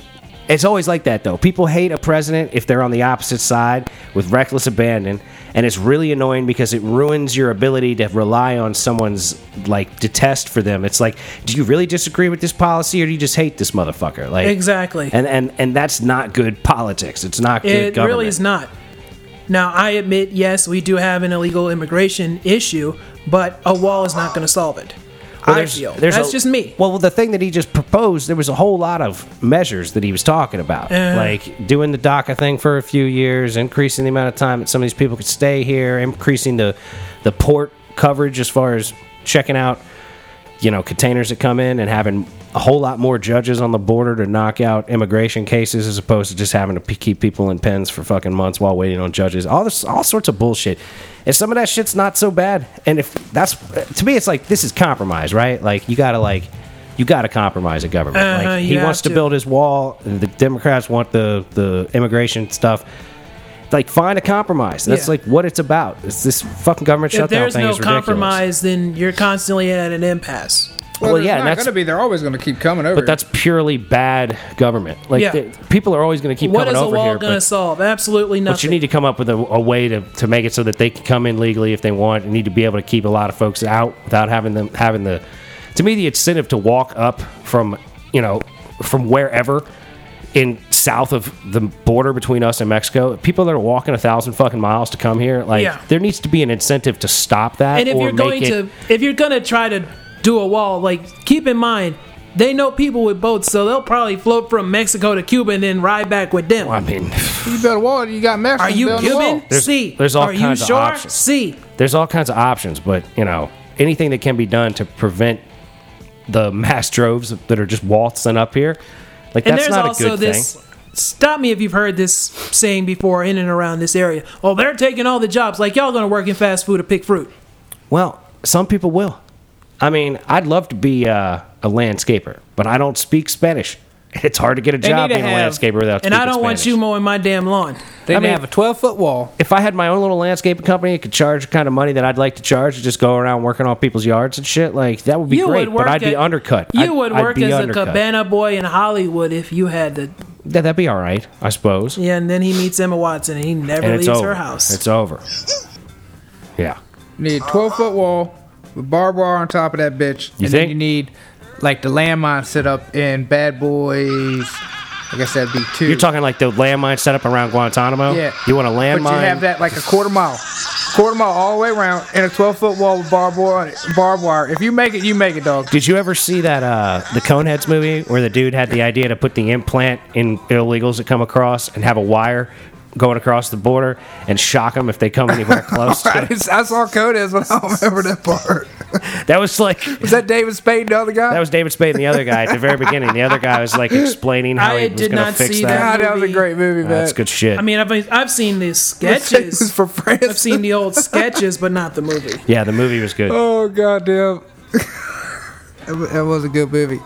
Speaker 1: it's always like that though. People hate a president if they're on the opposite side with reckless abandon, and it's really annoying because it ruins your ability to rely on someone's like detest for them. It's like, do you really disagree with this policy or do you just hate this motherfucker? Like
Speaker 2: Exactly.
Speaker 1: And and and that's not good politics. It's not good
Speaker 2: It
Speaker 1: government.
Speaker 2: really is not. Now, I admit, yes, we do have an illegal immigration issue, but a wall is not going to solve it.
Speaker 1: Well,
Speaker 2: I
Speaker 1: there's-
Speaker 2: feel. That's
Speaker 1: a-
Speaker 2: just me.
Speaker 1: Well, the thing that he just proposed, there was a whole lot of measures that he was talking about,
Speaker 2: Uh.
Speaker 1: like doing the DACA thing for a few years, increasing the amount of time that some of these people could stay here, increasing the the port coverage as far as checking out, you know, containers that come in, and having a whole lot more judges on the border to knock out immigration cases as opposed to just having to p- keep people in pens for fucking months while waiting on judges. All this, all sorts of bullshit. And some of that shit's not so bad. And if that's to me, it's like this is compromise, right? Like you gotta like. You got to compromise a government.
Speaker 2: Uh-huh,
Speaker 1: like he wants to
Speaker 2: to.
Speaker 1: build his wall. The Democrats want the the immigration stuff. Like find a compromise. That's
Speaker 2: Yeah.
Speaker 1: like what it's about. It's this fucking government
Speaker 2: If
Speaker 1: shutdown
Speaker 2: there's
Speaker 1: thing
Speaker 2: no
Speaker 1: is ridiculous.
Speaker 2: compromise, then you're constantly at an impasse.
Speaker 3: Well,
Speaker 1: Well,
Speaker 3: there's
Speaker 1: yeah,
Speaker 3: not
Speaker 1: and that's-
Speaker 3: gonna be. They're always gonna keep coming over.
Speaker 1: But that's purely bad government. Like
Speaker 2: Yeah.
Speaker 1: the- people are always going to keep
Speaker 2: What
Speaker 1: coming
Speaker 2: is a
Speaker 1: over
Speaker 2: wall
Speaker 1: here.
Speaker 2: going to
Speaker 1: But,
Speaker 2: solve? Absolutely nothing.
Speaker 1: but you need to come up with a, a way to, to make it so that they can come in legally if they want. You need to be able to keep a lot of folks out without having them having the. To me, the incentive to walk up from you know from wherever in south of the border between us and Mexico, people that are walking a thousand fucking miles to come here, like
Speaker 2: Yeah.
Speaker 1: there needs to be an incentive to stop that.
Speaker 2: and if
Speaker 1: or
Speaker 2: you're
Speaker 1: make
Speaker 2: going
Speaker 1: it,
Speaker 2: to if you're going to try to do a wall, like keep in mind they know people with boats, so they'll probably float from Mexico to Cuba and then ride back with them.
Speaker 1: I mean,
Speaker 3: you build a wall. You got Mexicans
Speaker 2: Are you
Speaker 3: building a wall.
Speaker 2: Cuban?
Speaker 1: There's-
Speaker 2: C.
Speaker 1: there's all
Speaker 2: Are you
Speaker 1: kinds of
Speaker 2: sure?
Speaker 1: options.
Speaker 2: C.
Speaker 1: there's all kinds of options, but you know, anything that can be done to prevent the mass droves that are just waltzing up here. Like
Speaker 2: And
Speaker 1: that's
Speaker 2: there's
Speaker 1: not
Speaker 2: also
Speaker 1: a good
Speaker 2: this.
Speaker 1: thing.
Speaker 2: Stop me if you've heard this saying before in and around this area. Oh, they're taking all the jobs. Like y'all gonna work in fast food to pick fruit.
Speaker 1: Well, some people will. I mean, I'd love to be uh, a landscaper, but I don't speak Spanish. It's hard to get a
Speaker 3: They
Speaker 1: job
Speaker 3: need to
Speaker 1: being a
Speaker 3: have-
Speaker 1: landscaper without
Speaker 2: And
Speaker 1: speaking
Speaker 2: I don't want
Speaker 1: Spanish.
Speaker 2: you mowing my damn lawn.
Speaker 3: They
Speaker 1: I
Speaker 3: may
Speaker 1: mean-
Speaker 3: have a 12 foot wall.
Speaker 1: if I had my own little landscaping company, I could charge the kind of money that I'd like to charge to just go around working on people's yards and shit. Like that would be
Speaker 2: you
Speaker 1: great,
Speaker 2: would
Speaker 1: but I'd be
Speaker 2: at-
Speaker 1: undercut.
Speaker 2: You
Speaker 1: I'd-
Speaker 2: would
Speaker 1: I'd
Speaker 2: work
Speaker 1: be
Speaker 2: as
Speaker 1: undercut.
Speaker 2: a cabana boy in Hollywood if you had to.
Speaker 1: Yeah, that'd be all right, I suppose.
Speaker 2: Yeah, and then he meets Emma Watson and he never
Speaker 1: and
Speaker 2: leaves
Speaker 1: over.
Speaker 2: her house.
Speaker 1: It's over. Yeah.
Speaker 3: You need a 12 foot wall with barbed wire on top of that bitch.
Speaker 1: You
Speaker 3: and
Speaker 1: think?
Speaker 3: then you need like the landmine set up in Bad Boys. I guess that'd be two.
Speaker 1: You're talking like the landmine set up around Guantanamo.
Speaker 3: Yeah.
Speaker 1: You want a landmine?
Speaker 3: But you have that like a quarter mile. Quarter mile all the way around and a 12 foot wall with barbed wire, barbed wire. If you make it, you make it, dog.
Speaker 1: Did you ever see that uh, the Coneheads movie where the dude had the idea to put the implant in illegals that come across and have a wire going across the border and shock them if they come anywhere close?
Speaker 3: I,
Speaker 1: to
Speaker 3: just- I saw Codas, but I don't remember that part.
Speaker 1: That was like
Speaker 3: Was that David Spade, the other guy?
Speaker 1: that was David Spade and the other guy at the very beginning. The other guy was like explaining how
Speaker 2: I
Speaker 1: he was
Speaker 2: did
Speaker 1: going to
Speaker 2: not
Speaker 1: fix
Speaker 2: see
Speaker 1: that.
Speaker 2: that.
Speaker 3: God, that was a great movie, man.
Speaker 1: That's good shit.
Speaker 2: I mean, I've I've seen the
Speaker 3: It was
Speaker 2: sketches.
Speaker 3: for France.
Speaker 2: I've seen the old sketches, but not the movie.
Speaker 1: yeah, the movie was good.
Speaker 3: Oh goddamn! that that was a good movie.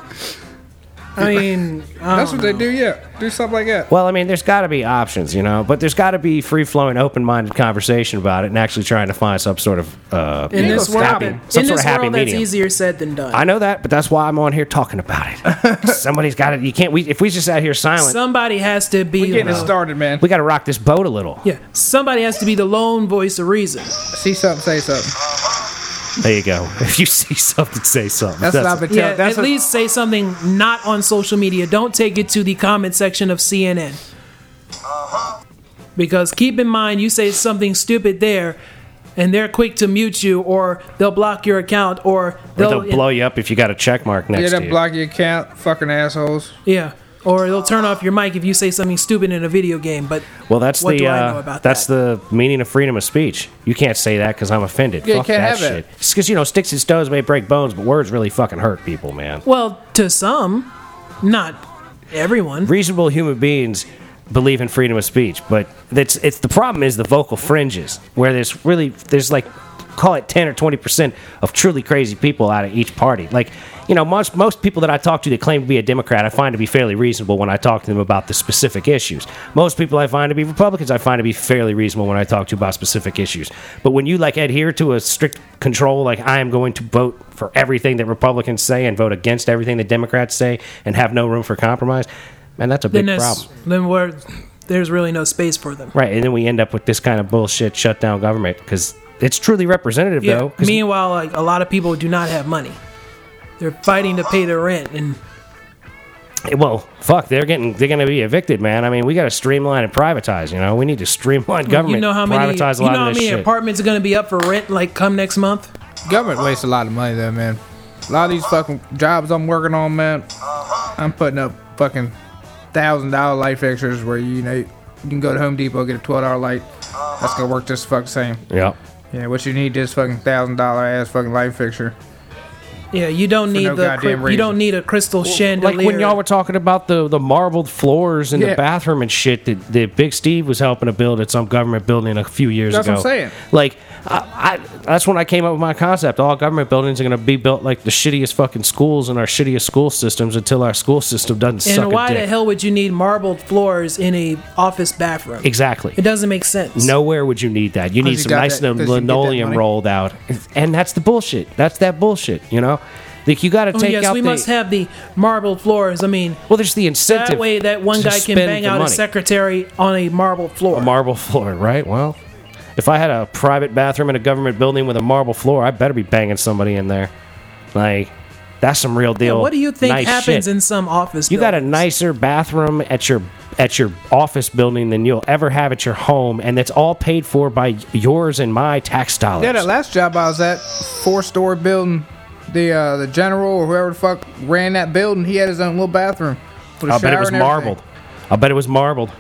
Speaker 2: I mean, I
Speaker 3: That's
Speaker 2: don't
Speaker 3: what they do. Yeah, do something like that.
Speaker 1: Well, I mean, there's got to be options, you know, but there's got to be free flowing, open minded conversation about it and actually trying to find some sort of uh,
Speaker 2: In this world,
Speaker 1: happy, some
Speaker 2: in
Speaker 1: sort
Speaker 2: this
Speaker 1: of happy
Speaker 2: world, that's easier said than done.
Speaker 1: I know that, but that's why I'm on here talking about it. Somebody's got it. You can't. We if we just sat here silent,
Speaker 2: Somebody has to be.
Speaker 3: Getting it started, man.
Speaker 1: we got to rock this boat a little.
Speaker 2: yeah, somebody has to be the lone voice of reason.
Speaker 3: See something, say something.
Speaker 1: There you go. If you see something, say something.
Speaker 3: That's, what I've been
Speaker 2: Yeah,
Speaker 3: telling. That's
Speaker 2: at
Speaker 3: what,
Speaker 2: least say something not on social media. Don't take it to the comment section of CNN. Uh-huh. Because keep in mind, you say something stupid there, and they're quick to mute you, or they'll block your account, or
Speaker 1: Or
Speaker 2: they'll,
Speaker 1: they'll blow you up if you got a check mark next
Speaker 3: yeah,
Speaker 1: to
Speaker 3: that
Speaker 1: you.
Speaker 3: block your account, fucking assholes.
Speaker 2: yeah, or they'll turn off your mic if you say something stupid in a video game. But
Speaker 1: well, that's
Speaker 2: what
Speaker 1: the
Speaker 2: do I
Speaker 1: uh,
Speaker 2: know about
Speaker 1: that's
Speaker 2: that?
Speaker 1: the meaning of freedom of speech. You can't say that because I'm offended.
Speaker 3: Yeah, you
Speaker 1: Fuck
Speaker 3: can't
Speaker 1: that
Speaker 3: have that.
Speaker 1: shit. It's because you know sticks and stones may break bones, but words really fucking hurt people, man.
Speaker 2: well, to some, not everyone.
Speaker 1: reasonable human beings believe in freedom of speech, but it's it's the problem is the vocal fringes where there's really there's like call it 10 or 20 percent of truly crazy people out of each party. Like you know most most people that I talk to that claim to be a Democrat, I find to be fairly reasonable when I talk to them about the specific issues. Most people I find to be Republicans, I find to be fairly reasonable when I talk to about specific issues. But when you like adhere to a strict control, like I am going to vote for everything that Republicans say and vote against everything that Democrats say and have no room for compromise. Man, that's a big
Speaker 2: there's
Speaker 1: problem.
Speaker 2: then where there's really no space for them.
Speaker 1: Right, and then we end up with this kind of bullshit shutdown government because it's truly representative,
Speaker 2: Yeah.
Speaker 1: though.
Speaker 2: Meanwhile, like a lot of people do not have money. They're fighting to pay their rent, and
Speaker 1: well, fuck, they're getting they're going to be evicted, man. I mean, we got to streamline and privatize. You know, we need to streamline government,
Speaker 2: you know how many
Speaker 1: privatize a
Speaker 2: you
Speaker 1: lot
Speaker 2: know how
Speaker 1: of this
Speaker 2: many
Speaker 1: shit.
Speaker 2: apartments are going to be up for rent like come next month.
Speaker 3: Government wastes a lot of money, though, man. A lot of these fucking jobs I'm working on, man. I'm putting up fucking thousand dollar light fixtures where you know you can go to Home Depot get a twelve dollar light. That's gonna work just fucking same.
Speaker 1: yeah,
Speaker 3: Yeah, what you need is fucking thousand dollar ass fucking light fixture.
Speaker 2: Yeah, you don't need
Speaker 3: no
Speaker 2: the cri- you don't need a crystal chandelier.
Speaker 1: like when y'all were talking about the the marbled floors in
Speaker 3: Yeah.
Speaker 1: the bathroom and shit that, that Big Steve was helping to build at some government building a few years
Speaker 3: That's
Speaker 1: ago.
Speaker 3: what I'm saying.
Speaker 1: Like, I, I, that's when I came up with my concept. All government buildings are going to be built like the shittiest fucking schools in our shittiest school systems until our school system doesn't suck
Speaker 2: and
Speaker 1: a
Speaker 2: why
Speaker 1: dick.
Speaker 2: the hell would you need marbled floors in a office bathroom?
Speaker 1: Exactly.
Speaker 2: It doesn't make sense.
Speaker 1: Nowhere would you need that. You need
Speaker 3: you
Speaker 1: some
Speaker 3: got
Speaker 1: nice
Speaker 3: that- 'cause you get that
Speaker 1: linoleum rolled out, and that's the bullshit. That's that bullshit. You know, like you got to
Speaker 2: Oh,
Speaker 1: take
Speaker 2: yes,
Speaker 1: out
Speaker 2: we
Speaker 1: the.
Speaker 2: must have the marble floors. I mean,
Speaker 1: well, there's the incentive.
Speaker 2: that way that one guy can bang
Speaker 1: the
Speaker 2: out a
Speaker 1: money.
Speaker 2: secretary on a marble floor.
Speaker 1: a marble floor, right? Well, if I had a private bathroom in a government building with a marble floor, I better be banging somebody in there. Like, that's some real deal.
Speaker 2: what do you think
Speaker 1: nice
Speaker 2: happens
Speaker 1: shit.
Speaker 2: in some office?
Speaker 1: You got a nicer bathroom at your at your office building than you'll ever have at your home, and that's all paid for by yours and my tax dollars.
Speaker 3: Yeah, that last job I was at, four story building. The uh, the general or whoever the fuck ran that building, he had his own little bathroom.
Speaker 1: I bet it was marbled. I bet it was marbled.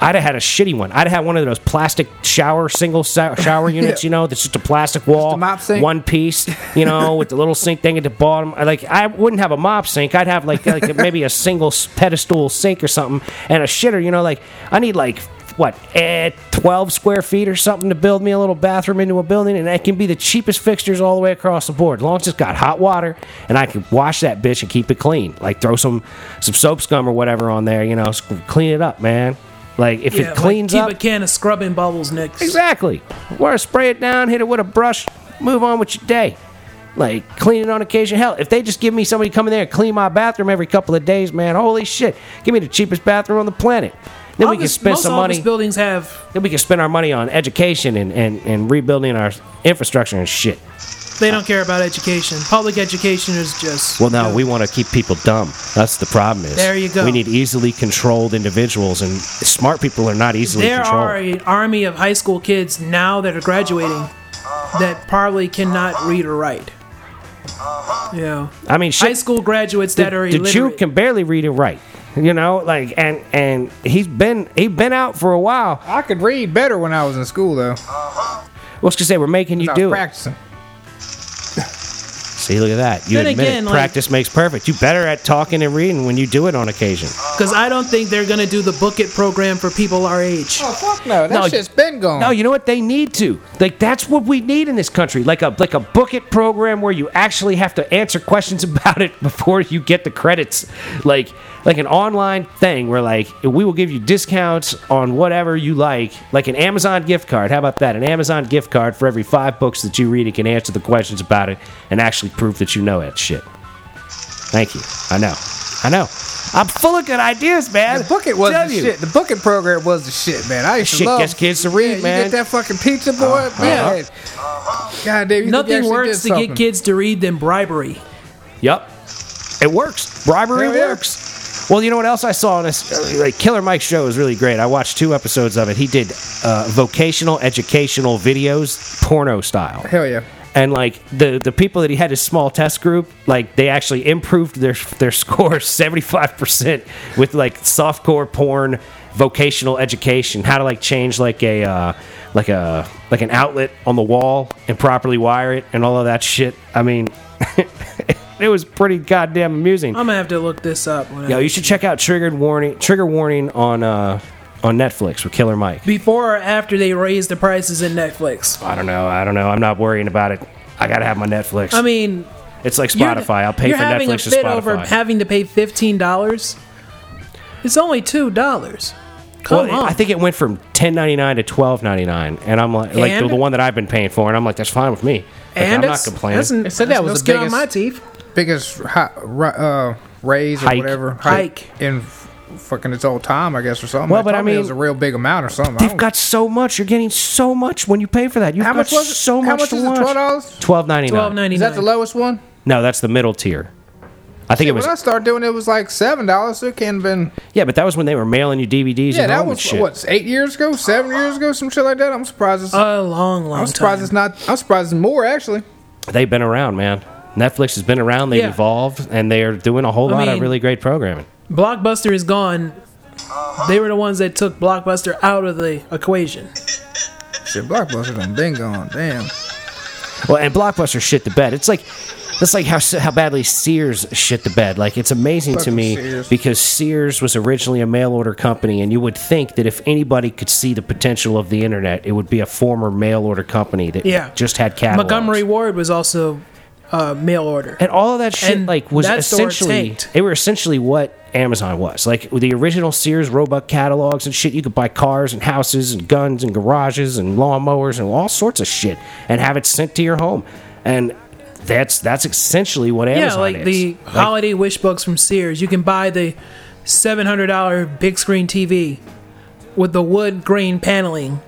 Speaker 1: I'd have had a shitty one. I'd have had one of those plastic shower single shower units, you know, that's just a plastic wall,
Speaker 3: mop sink?
Speaker 1: one piece, you know, with the little sink thing at the bottom. Like I wouldn't have a mop sink. I'd have like like maybe a single pedestal sink or something, and a shitter. You know, like I need like what eh, 12 square feet or something to build me a little bathroom into a building and that can be the cheapest fixtures all the way across the board as long as it's got hot water and i can wash that bitch and keep it clean like throw some some soap scum or whatever on there you know clean it up man like if
Speaker 2: Yeah,
Speaker 1: it
Speaker 2: like,
Speaker 1: cleans
Speaker 2: keep
Speaker 1: up keep
Speaker 2: a can of scrubbing bubbles next.
Speaker 1: exactly or spray it down hit it with a brush move on with your day like clean it on occasion hell if they just give me somebody come in there and clean my bathroom every couple of days man holy shit give me the cheapest bathroom on the planet then we can
Speaker 2: Office-
Speaker 1: spend
Speaker 2: most
Speaker 1: some
Speaker 2: office
Speaker 1: money
Speaker 2: buildings have.
Speaker 1: then we can spend our money on education and, and, and rebuilding our infrastructure and shit.
Speaker 2: They don't care about education. Public education is just.
Speaker 1: Well, no, we want to keep people dumb. That's the problem. Is
Speaker 2: There you go.
Speaker 1: We need easily controlled individuals, and smart people are not easily
Speaker 2: There
Speaker 1: controlled.
Speaker 2: are an army of high school kids now that are graduating that probably cannot read or write. Yeah.
Speaker 1: I mean, shit,
Speaker 2: High school graduates that are
Speaker 1: the Jew can barely read and write. You know, like and and he's been he's been out for a while.
Speaker 3: I could read better when I was in school though.
Speaker 1: What's to say we're making you
Speaker 3: I was
Speaker 1: do it?
Speaker 3: Practicing.
Speaker 1: See, look at that. You
Speaker 2: Then
Speaker 1: admit
Speaker 2: again,
Speaker 1: it.
Speaker 2: like-
Speaker 1: Practice makes perfect. You better at talking and reading when you do it on occasion.
Speaker 2: Because I don't think they're going to do the book it program for people our age.
Speaker 3: Oh fuck no, that
Speaker 1: No,
Speaker 3: shit's been gone.
Speaker 1: No, you know what they need to. Like that's what we need in this country. Like a like a book it program where you actually have to answer questions about it before you get the credits. Like like an online thing where like we will give you discounts on whatever you like, like an Amazon gift card. How about that? An Amazon gift card for every 5 books that you read and can answer the questions about it and actually prove that you know that shit. Thank you. I know. I know. I'm full of good ideas, man.
Speaker 3: The book it was
Speaker 1: Tell
Speaker 3: the
Speaker 1: you.
Speaker 3: shit. The book it program was the shit, man. I used to
Speaker 1: Shit
Speaker 3: love.
Speaker 1: gets kids to read,
Speaker 3: yeah,
Speaker 1: man.
Speaker 3: You get that fucking pizza boy,
Speaker 1: Uh-huh.
Speaker 3: man. God damn, you think you
Speaker 2: Nothing works
Speaker 3: did
Speaker 2: to
Speaker 3: something.
Speaker 2: get kids to read than bribery.
Speaker 1: Yep. It works. Bribery
Speaker 3: Hell yeah.
Speaker 1: Well, you know what else I saw on this? Like Killer Mike's show is really great. I watched two episodes of it. He did uh, vocational, educational videos, porno style.
Speaker 3: Hell yeah.
Speaker 1: And like the the people that he had his small test group, like they actually improved their their scores seventy five percent with like softcore porn, vocational education, how to like change like a uh, like a like an outlet on the wall and properly wire it and all of that shit. I mean, it was pretty goddamn amusing.
Speaker 2: I'm going to have to look this up. When I-
Speaker 1: Yo, you should check out Triggered Warning, Trigger Warning on uh, on Netflix with Killer Mike.
Speaker 2: Before or after they raise the prices in Netflix?
Speaker 1: I don't know. I don't know. I'm not worrying about it. I gotta have my Netflix.
Speaker 2: I mean,
Speaker 1: it's like Spotify. I'll pay
Speaker 2: you're
Speaker 1: for
Speaker 2: having
Speaker 1: Netflix
Speaker 2: a fit over
Speaker 1: Spotify.
Speaker 2: having to pay fifteen dollars. It's only two dollars. Come
Speaker 1: well,
Speaker 2: on.
Speaker 1: I think it went from ten ninety nine to twelve ninety nine, and I'm like, like the, the one that I've been paying for, and I'm like, that's fine with me. Like,
Speaker 2: and
Speaker 1: I'm not complaining.
Speaker 2: That's,
Speaker 3: It said that was
Speaker 2: no
Speaker 3: the
Speaker 2: skin on my teeth.
Speaker 3: Biggest hi, uh, raise or
Speaker 1: Hike.
Speaker 3: whatever
Speaker 2: Hike.
Speaker 3: in f- fucking its old time, I guess, or something.
Speaker 1: Well,
Speaker 3: They
Speaker 1: but I
Speaker 3: told me it
Speaker 1: mean,
Speaker 3: was a real big amount or something. I
Speaker 1: They've got so much. You're getting so much when you pay for that. You've
Speaker 3: How
Speaker 1: got
Speaker 3: much was it?
Speaker 1: so
Speaker 3: How
Speaker 1: much
Speaker 3: much
Speaker 1: to
Speaker 3: is it?
Speaker 1: watch.
Speaker 3: $12?
Speaker 1: Twelve ninety
Speaker 2: Twelve
Speaker 1: nine.
Speaker 2: ninety
Speaker 3: Is that the lowest one?
Speaker 1: No, that's the middle tier. I think it was
Speaker 3: When I started doing it, it was like seven dollars. So it can't have been.
Speaker 1: yeah, but that was when they were mailing you DVDs
Speaker 3: Yeah,
Speaker 1: and
Speaker 3: that
Speaker 1: home and
Speaker 3: was
Speaker 1: shit.
Speaker 3: what eight years ago, seven years ago, some shit like that. I'm surprised. It's,
Speaker 2: A long, long
Speaker 3: I'm surprised
Speaker 2: time.
Speaker 3: it's not. I'm surprised it's more actually.
Speaker 1: They've been around, man. Netflix has been around. They've
Speaker 2: Yeah.
Speaker 1: evolved, and they are doing a whole
Speaker 2: I
Speaker 1: lot of really great programming.
Speaker 2: Blockbuster is gone. They were the ones that took Blockbuster out of the equation.
Speaker 3: Shit, Blockbuster done been gone. Damn.
Speaker 1: Well, and Blockbuster shit the bed. It's like that's like how how badly Sears shit the bed. Like it's amazing to me
Speaker 3: Sears.
Speaker 1: because Sears was originally a mail order company, and you would think that if anybody could see the potential of the internet, it would be a former mail order company that
Speaker 2: Yeah.
Speaker 1: just had catalogs.
Speaker 2: Montgomery Ward was also uh, mail order.
Speaker 1: and all of that shit
Speaker 2: And
Speaker 1: like was
Speaker 2: that store
Speaker 1: essentially
Speaker 2: tanked.
Speaker 1: they were essentially what Amazon was like the original Sears Roebuck catalogs and shit. You could buy cars and houses and guns and garages and lawnmowers and all sorts of shit and have it sent to your home, and that's that's essentially what Amazon
Speaker 2: yeah, like
Speaker 1: is.
Speaker 2: the
Speaker 1: Like,
Speaker 2: holiday wish books from Sears. You can buy the seven hundred dollar big screen TV with the wood grain paneling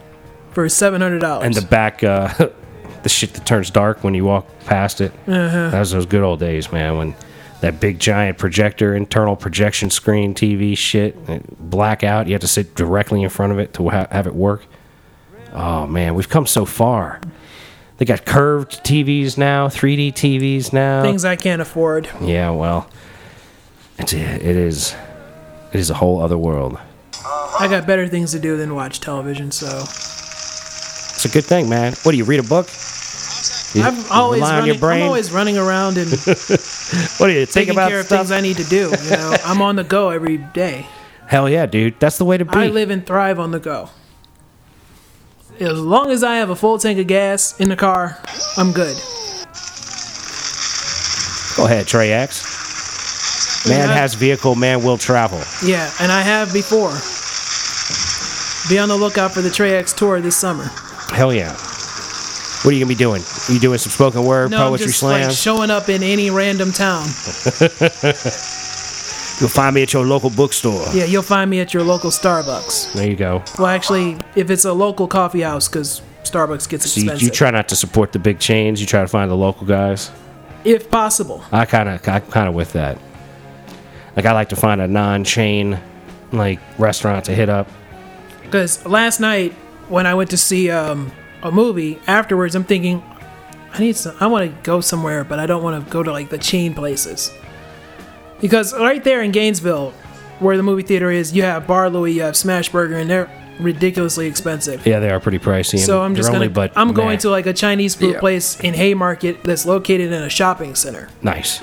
Speaker 2: for seven hundred dollars.
Speaker 1: and the back uh, the shit that turns dark when you walk past it.
Speaker 2: Uh-huh.
Speaker 1: That was those good old days, man. When that big giant projector, internal projection screen TV shit, it black out. You have to sit directly in front of it to ha- have it work. Oh man, we've come so far. They got curved TVs now, 3D TVs now.
Speaker 2: things I can't afford.
Speaker 1: Yeah, well, it's, it is it is a whole other world.
Speaker 2: I got better things to do than watch television. So
Speaker 1: It's a good thing, man. What do you read a book?
Speaker 2: I'm always running. I'm always running around and
Speaker 1: what do you think
Speaker 2: taking
Speaker 1: about
Speaker 2: care of things I need to do. You know, I'm on the go every day.
Speaker 1: Hell yeah, dude. That's the way to be.
Speaker 2: I live and thrive on the go. As long as I have a full tank of gas in the car, I'm good.
Speaker 1: Go ahead, Trey X. Man
Speaker 2: Yeah.
Speaker 1: has vehicle, man will travel.
Speaker 2: Yeah, and I have before. Be on the lookout for the Trey X tour this summer.
Speaker 1: Hell yeah. What are you gonna be doing? you doing some spoken word,
Speaker 2: No, I'm
Speaker 1: poetry
Speaker 2: just like showing up in any random town.
Speaker 1: You'll find me at your local bookstore.
Speaker 2: Yeah, you'll find me at your local Starbucks.
Speaker 1: There you go.
Speaker 2: Well, actually, if it's a local coffee house, because Starbucks gets
Speaker 1: So you,
Speaker 2: expensive.
Speaker 1: you try not to support the big chains. You try to find the local guys.
Speaker 2: if possible.
Speaker 1: I kind of, I kind of with that. Like I like to find a non-chain, like restaurant to hit up.
Speaker 2: Because last night when I went to see um, a movie, afterwards I'm thinking, I need some. I want to go somewhere, but I don't want to go to like the chain places. Because right there in Gainesville, where the movie theater is, you have Bar Louie, you have Smash Burger, and they're ridiculously expensive.
Speaker 1: Yeah, they are pretty pricey.
Speaker 2: So I'm just gonna.
Speaker 1: only but
Speaker 2: I'm going to like a Chinese food
Speaker 3: Yeah.
Speaker 2: place in Haymarket that's located in a shopping center.
Speaker 1: nice.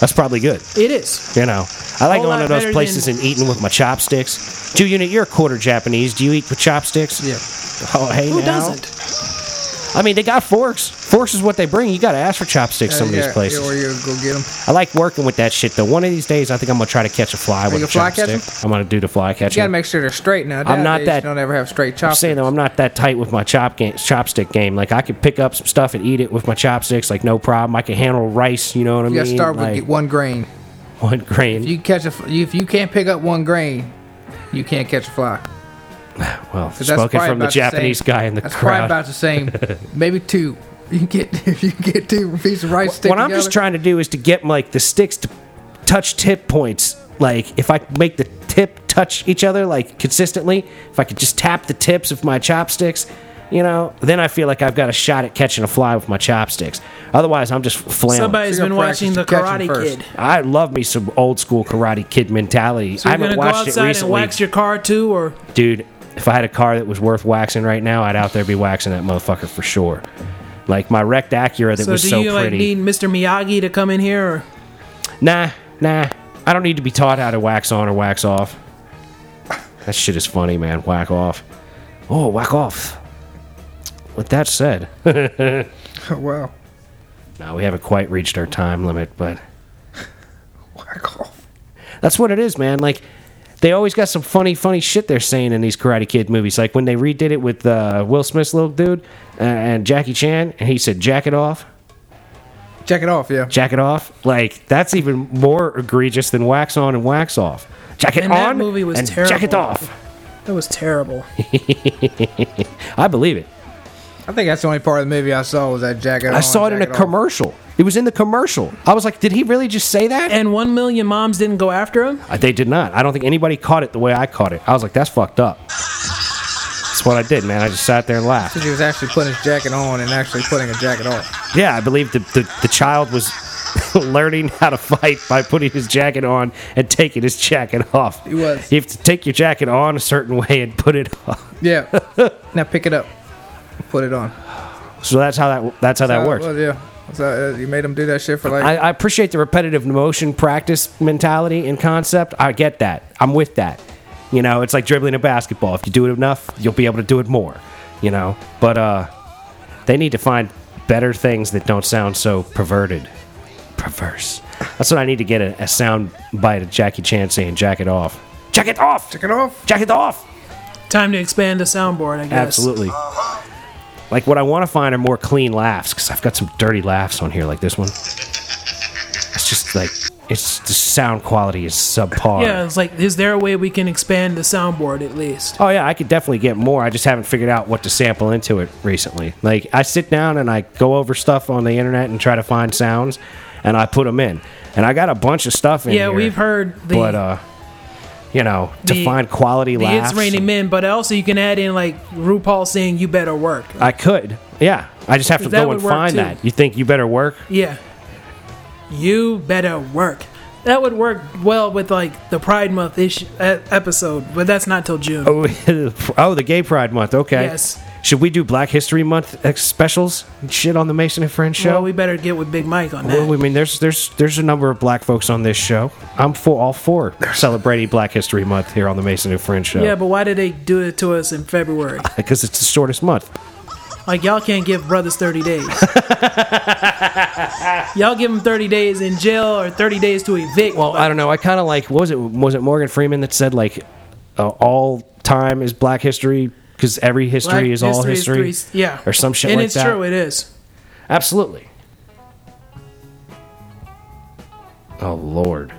Speaker 1: That's probably good.
Speaker 2: It is.
Speaker 1: You know, I like going to those places
Speaker 2: than-
Speaker 1: and eating with my chopsticks. Two unit, you're a quarter Japanese. Do you eat with chopsticks?
Speaker 3: Yeah.
Speaker 1: Oh, hey
Speaker 2: Who
Speaker 1: now.
Speaker 2: doesn't?
Speaker 1: I mean, they got forks. Forks is what they bring. You got to ask for chopsticks. Uh, some of these places.
Speaker 3: Yeah, or you go get them.
Speaker 1: I like working with that shit though. One of these days, I think I'm gonna try to catch a fly with
Speaker 3: you
Speaker 1: a
Speaker 3: fly
Speaker 1: chopstick.
Speaker 3: catch
Speaker 1: I'm gonna do the fly catching.
Speaker 3: You gotta make sure they're straight now.
Speaker 1: I'm not
Speaker 3: Nowadays,
Speaker 1: that-
Speaker 3: You don't ever have straight
Speaker 1: I'm
Speaker 3: chopsticks.
Speaker 1: saying though, I'm not that tight with my chop game, chopstick game. Like I could pick up some stuff and eat it with my chopsticks, like no problem. I can handle rice. You know what I
Speaker 3: You
Speaker 1: mean?
Speaker 3: gotta start with
Speaker 1: like
Speaker 3: get one grain.
Speaker 1: one grain.
Speaker 3: If you catch a, f- if you can't pick up one grain, you can't catch a fly.
Speaker 1: well,
Speaker 3: 'Cause that's
Speaker 1: spoken from the
Speaker 3: about the
Speaker 1: Japanese
Speaker 3: same-
Speaker 1: guy in the
Speaker 3: That's probably
Speaker 1: crowd.
Speaker 3: about the same. Maybe two. You can get if you can get two pieces of rice. stick
Speaker 1: what I'm just trying to do is to get like the sticks to touch tip points. Like if I make the tip touch each other like consistently, if I could just tap the tips of my chopsticks, you know, then I feel like I've got a shot at catching a fly with my chopsticks. Otherwise, I'm just flailing.
Speaker 2: Somebody's been watching the
Speaker 3: practice to catch 'em
Speaker 2: Karate. Kid.
Speaker 1: I love me some old school Karate Kid mentality.
Speaker 2: So
Speaker 1: I
Speaker 2: you're
Speaker 1: haven't
Speaker 2: gonna go
Speaker 1: watched it
Speaker 2: outside and
Speaker 1: recently,
Speaker 2: wax your car too, or
Speaker 1: dude. If I had a car that was worth waxing right now, I'd out there be waxing that motherfucker for sure. Like my wrecked Acura that
Speaker 2: so
Speaker 1: was
Speaker 2: do
Speaker 1: so
Speaker 2: you like need Mr. Miyagi to come in here? Or
Speaker 1: Nah, nah. I don't need to be taught how to wax on or wax off. That shit is funny, man. Whack off. Oh, whack off. With that said,
Speaker 3: Oh, wow.
Speaker 1: now we haven't quite reached our time limit, but
Speaker 3: Whack off.
Speaker 1: that's what it is, man. Like, they always got some funny, funny shit they're saying in these Karate Kid movies. Like when they redid it with uh, Will Smith's little dude uh, and Jackie Chan, and he said, "Jack it off,
Speaker 3: Check it off. Yeah.
Speaker 1: jack it off." Like that's even more egregious than wax on and wax off. Jack it
Speaker 2: And that
Speaker 1: on
Speaker 2: movie was
Speaker 1: and jack it off.
Speaker 2: that was terrible.
Speaker 1: I believe it.
Speaker 3: I think that's the only part of the movie I saw was that jacket.
Speaker 1: I
Speaker 3: on,
Speaker 1: saw it in a
Speaker 3: jacket off.
Speaker 1: commercial. It was in the commercial. I was like, did he really just say that?
Speaker 2: And one million moms didn't go after him.
Speaker 1: Uh, they did not. I don't think anybody caught it the way I caught it. I was like, that's fucked up. That's what I did, man. I just sat there and laughed.
Speaker 3: He was actually putting his jacket on and actually putting a jacket off.
Speaker 1: Yeah, I believe the, the, the child was learning how to fight by putting his jacket on and taking his jacket off.
Speaker 3: He was.
Speaker 1: You have to take your jacket on a certain way and put it on.
Speaker 3: Yeah. now pick it up. Put it on.
Speaker 1: So that's how that that's how that works.
Speaker 3: Well, yeah. So uh, you made them do that shit for like.
Speaker 1: I, I appreciate the repetitive motion practice mentality and concept. I get that. I'm with that. You know, it's like dribbling a basketball. If you do it enough, you'll be able to do it more. You know, but uh, they need to find better things that don't sound so perverted, perverse. That's what I need to get a, a sound bite of Jackie Chan saying "jack it off, jack it off,
Speaker 3: jack it off.
Speaker 1: jack it off."
Speaker 2: Time to expand the soundboard, I guess.
Speaker 1: Absolutely. Like what I want to find are more clean laughs because I've got some dirty laughs on here, like this one. It's just like it's the sound quality is subpar.
Speaker 2: Yeah, it's like, is there a way we can expand the soundboard at least?
Speaker 1: Oh yeah, I could definitely get more. I just haven't figured out what to sample into it recently. Like I sit down and I go over stuff on the internet and try to find sounds, and I put them in. And I got a bunch of stuff in
Speaker 2: Yeah,
Speaker 1: here.
Speaker 2: we've heard the
Speaker 1: but uh, you know, to
Speaker 2: the-
Speaker 1: find quality
Speaker 2: the
Speaker 1: laughs.
Speaker 2: It's Raining Men, but also you can add in like RuPaul saying "You better work."
Speaker 1: I could. Yeah, I just have to go and find
Speaker 2: too.
Speaker 1: that. You think you better work?
Speaker 2: Yeah, you better work. That would work well with like the Pride Month issue, episode, but that's not till June.
Speaker 1: Oh, oh, the Gay Pride Month. Okay.
Speaker 2: Yes.
Speaker 1: Should we do Black History Month ex- specials and shit on the Mason and Friends show?
Speaker 2: Well, we better get with Big Mike on that.
Speaker 1: Well, I mean, there's there's there's a number of black folks on this show. I'm for all for celebrating Black History Month here on the Mason and Friends show.
Speaker 2: yeah, but why did they do it to us in February?
Speaker 1: because it's the shortest month.
Speaker 2: Like y'all can't give brothers 30 days. y'all give them 30 days in jail or 30 days to evict.
Speaker 1: Well, I don't know. I kind of like. What was it? Was it Morgan Freeman that said like, uh, all time is Black History because every history
Speaker 2: Black
Speaker 1: is all history,
Speaker 2: three- yeah,
Speaker 1: or some shit
Speaker 2: and
Speaker 1: like
Speaker 2: it's
Speaker 1: that.
Speaker 2: true, it is.
Speaker 1: Absolutely. Oh Lord.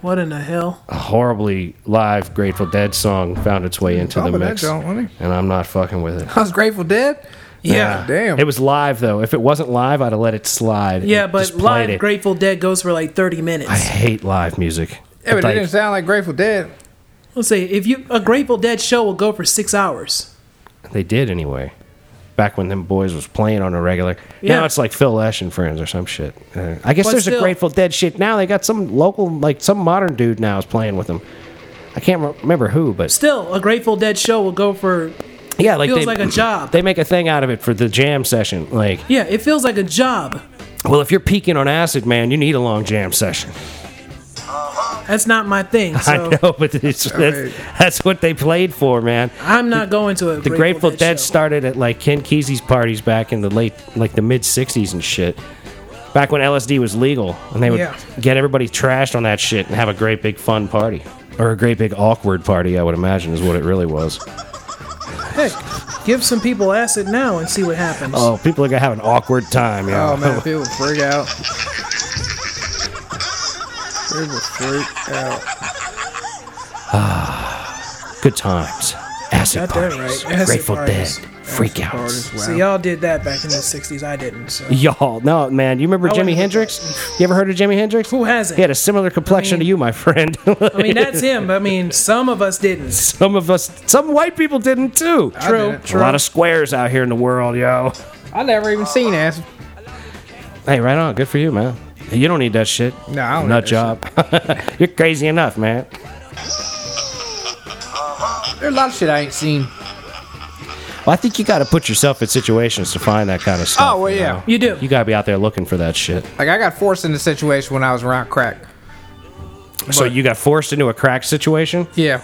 Speaker 2: What in the hell?
Speaker 1: a horribly live Grateful Dead song found its way into the
Speaker 3: of that
Speaker 1: mix, and I'm not fucking with it.
Speaker 3: I was Grateful Dead.
Speaker 2: Yeah,
Speaker 3: Damn.
Speaker 1: It was live though. If it wasn't live, I'd have let it slide.
Speaker 2: yeah, but live
Speaker 1: it.
Speaker 2: Grateful Dead goes for like 30 minutes.
Speaker 1: I hate live music.
Speaker 3: Yeah, but
Speaker 1: Like,
Speaker 3: it didn't sound like Grateful Dead.
Speaker 2: Let's say if you a Grateful Dead show will go for six hours.
Speaker 1: they did anyway. Back when them boys was playing on a regular.
Speaker 2: Yeah.
Speaker 1: Now it's like Phil Lesh and friends or some shit. Uh, I guess
Speaker 2: But
Speaker 1: there's a
Speaker 2: still-
Speaker 1: Grateful Dead shit now. They got some local, like some modern dude now is playing with them. I can't re- remember who, but
Speaker 2: Still, a Grateful Dead show will go for
Speaker 1: yeah, like
Speaker 2: feels
Speaker 1: they,
Speaker 2: like a job.
Speaker 1: They make a thing out of it for the jam session. Like,
Speaker 2: yeah, it feels like a job.
Speaker 1: well, if you're peaking on acid, man, you need a long jam session.
Speaker 2: That's not my thing. So
Speaker 1: I know, but it's, that's, that's what they played for, man.
Speaker 2: I'm not going to it.
Speaker 1: The Grateful, Dead
Speaker 2: show.
Speaker 1: started at like Ken Kesey's parties back in the late, like the mid '60s and shit. Back when LSD was legal, and they would
Speaker 2: Yeah.
Speaker 1: get everybody trashed on that shit and have a great big fun party, or a great big awkward party. I would imagine is what it really was.
Speaker 2: Heck, give some people acid now and see what happens.
Speaker 1: Oh, people are gonna have an awkward time, yeah.
Speaker 3: Oh man, people freak out. People freak out.
Speaker 1: Ah, Good times, acid
Speaker 2: Got that
Speaker 1: parties,
Speaker 2: right. Acid
Speaker 1: Grateful
Speaker 2: parties.
Speaker 1: Dead, freak out.
Speaker 3: Parties, wow.
Speaker 2: So y'all did that back in the '60s. I didn't. So
Speaker 1: Y'all, no man, you remember
Speaker 2: I
Speaker 1: Jimi
Speaker 2: wasn't-
Speaker 1: Hendrix? You ever heard of Jimi Hendrix?
Speaker 2: who hasn't?
Speaker 1: He had a similar complexion to you, my friend.
Speaker 2: I mean, that's him. I mean, some of us didn't.
Speaker 1: some of us, some white people didn't too.
Speaker 2: True,
Speaker 3: didn't.
Speaker 1: A lot of squares out here in the world, yo.
Speaker 3: I never even seen acid.
Speaker 1: Hey, right on. Good for you, man. You don't need that shit.
Speaker 3: No, I don't
Speaker 1: Nut
Speaker 3: need that
Speaker 1: job. You're crazy enough, man.
Speaker 3: There's a lot of shit I ain't seen.
Speaker 1: Well, I think you got to put yourself in situations to find that kind of stuff.
Speaker 3: Oh, well,
Speaker 1: you
Speaker 3: yeah.
Speaker 1: know?
Speaker 2: You do.
Speaker 1: You got to be out there looking for that shit.
Speaker 3: Like I got forced into a situation when I was around crack.
Speaker 1: So you got forced into a crack situation?
Speaker 3: Yeah.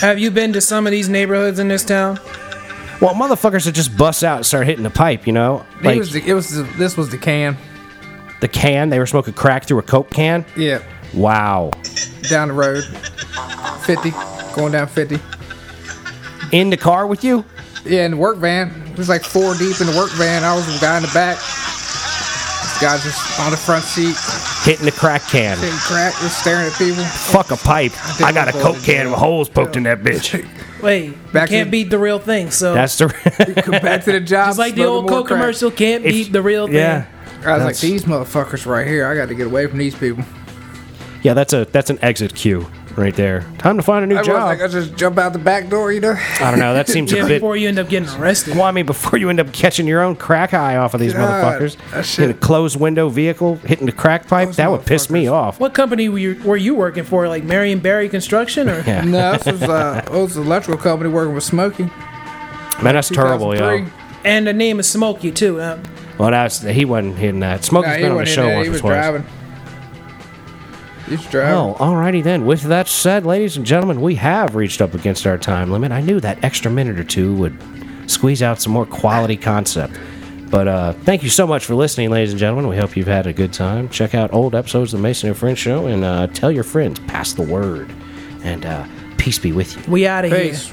Speaker 2: Have you been to some of these neighborhoods in this town?
Speaker 1: Well, motherfuckers would just bust out and start hitting the pipe, you know?
Speaker 3: It was the, it was the, this was the can.
Speaker 1: The can, they were smoking crack through a Coke can?
Speaker 3: Yeah.
Speaker 1: Wow.
Speaker 3: Down the road. 50. Going down 50.
Speaker 1: In the car with you?
Speaker 3: Yeah, in the work van. It was like four deep in the work van. I was the guy in the back. This guy just on the front seat,
Speaker 1: Hitting the crack can.
Speaker 3: hitting crack, just staring at people.
Speaker 1: Fuck a pipe. I got a
Speaker 3: think
Speaker 1: Coke
Speaker 3: I'm
Speaker 1: can with holes poked in that bitch.
Speaker 2: Wait,
Speaker 3: Back to
Speaker 2: can't
Speaker 3: the-
Speaker 2: beat the real thing. So
Speaker 1: That's the.
Speaker 3: Come back to the job.
Speaker 2: it's like the
Speaker 3: smoking
Speaker 2: old
Speaker 3: more
Speaker 2: Coke
Speaker 3: crack.
Speaker 2: commercial. Can't
Speaker 1: If-
Speaker 2: beat the real thing.
Speaker 1: yeah.
Speaker 3: I was
Speaker 1: That's-
Speaker 3: like, these motherfuckers right here. I got to get away from these people.
Speaker 1: Yeah, that's a that's an exit cue right there. Time to find a new job.
Speaker 3: I was
Speaker 1: job.
Speaker 3: like, I just jump out the back door, you know.
Speaker 1: I don't know. That seems
Speaker 2: Yeah,
Speaker 1: a bit.
Speaker 2: before you end up getting arrested.
Speaker 1: Well, I mean, before you end up catching your own crack eye off of these
Speaker 3: God,
Speaker 1: motherfuckers
Speaker 3: shit-
Speaker 1: in a closed window vehicle hitting the crack pipe,
Speaker 3: Those
Speaker 1: that would piss me
Speaker 3: motherfuckers.
Speaker 1: off.
Speaker 2: What company were you, were you working for? Like Marion Barry Construction or?
Speaker 1: Yeah,
Speaker 3: No, this was uh, it was an electrical company working with Smokey.
Speaker 1: man, that's terrible, yo.
Speaker 3: 2003.
Speaker 2: And the name is Smokey too. Uh,
Speaker 1: Well, that's he wasn't hitting that. Smokey's
Speaker 3: Nah, he
Speaker 1: been on the
Speaker 3: wasn't
Speaker 1: show
Speaker 3: in there.
Speaker 1: once
Speaker 3: He
Speaker 1: or
Speaker 3: was
Speaker 1: twice.
Speaker 3: driving. He was driving.
Speaker 1: Well, alrighty then. With that said, ladies and gentlemen, we have reached up against our time limit. I knew that extra minute or two would squeeze out some more quality concept. But uh, thank you so much for listening, ladies and gentlemen. We hope you've had a good time. Check out old episodes of the Mason and Friends Show and uh, tell your friends, pass the word, and uh, peace be with you.
Speaker 2: we out of here.
Speaker 3: Peace.